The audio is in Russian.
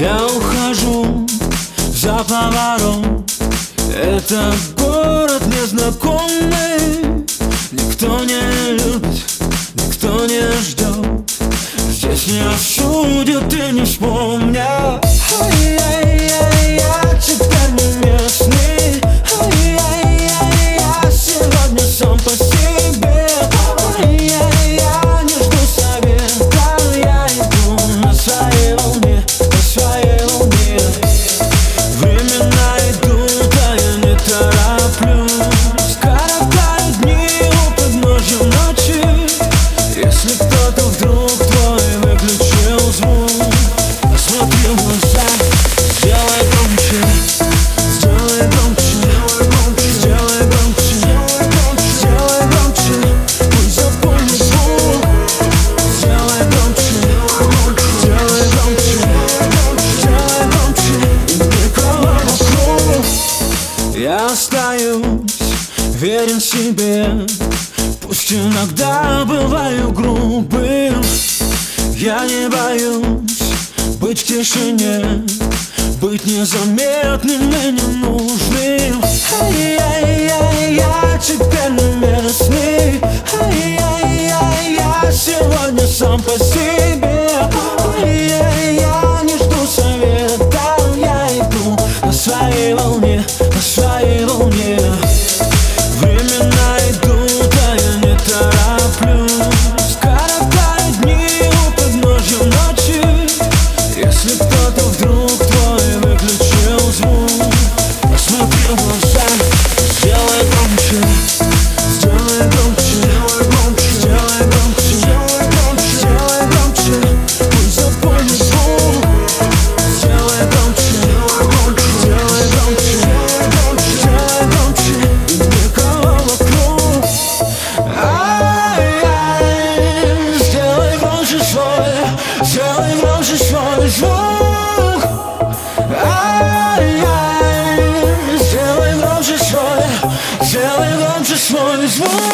Я ухожу за поворот Это город незнакомый. Никто не любит, никто не ждет Здесь не осудят и не сможет Я остаюсь верен себе. Пусть иногда бываю грубым. Я не боюсь быть в тишине Быть незаметным и ненужным. Ай-яй-яй, Because I'm Whoa. one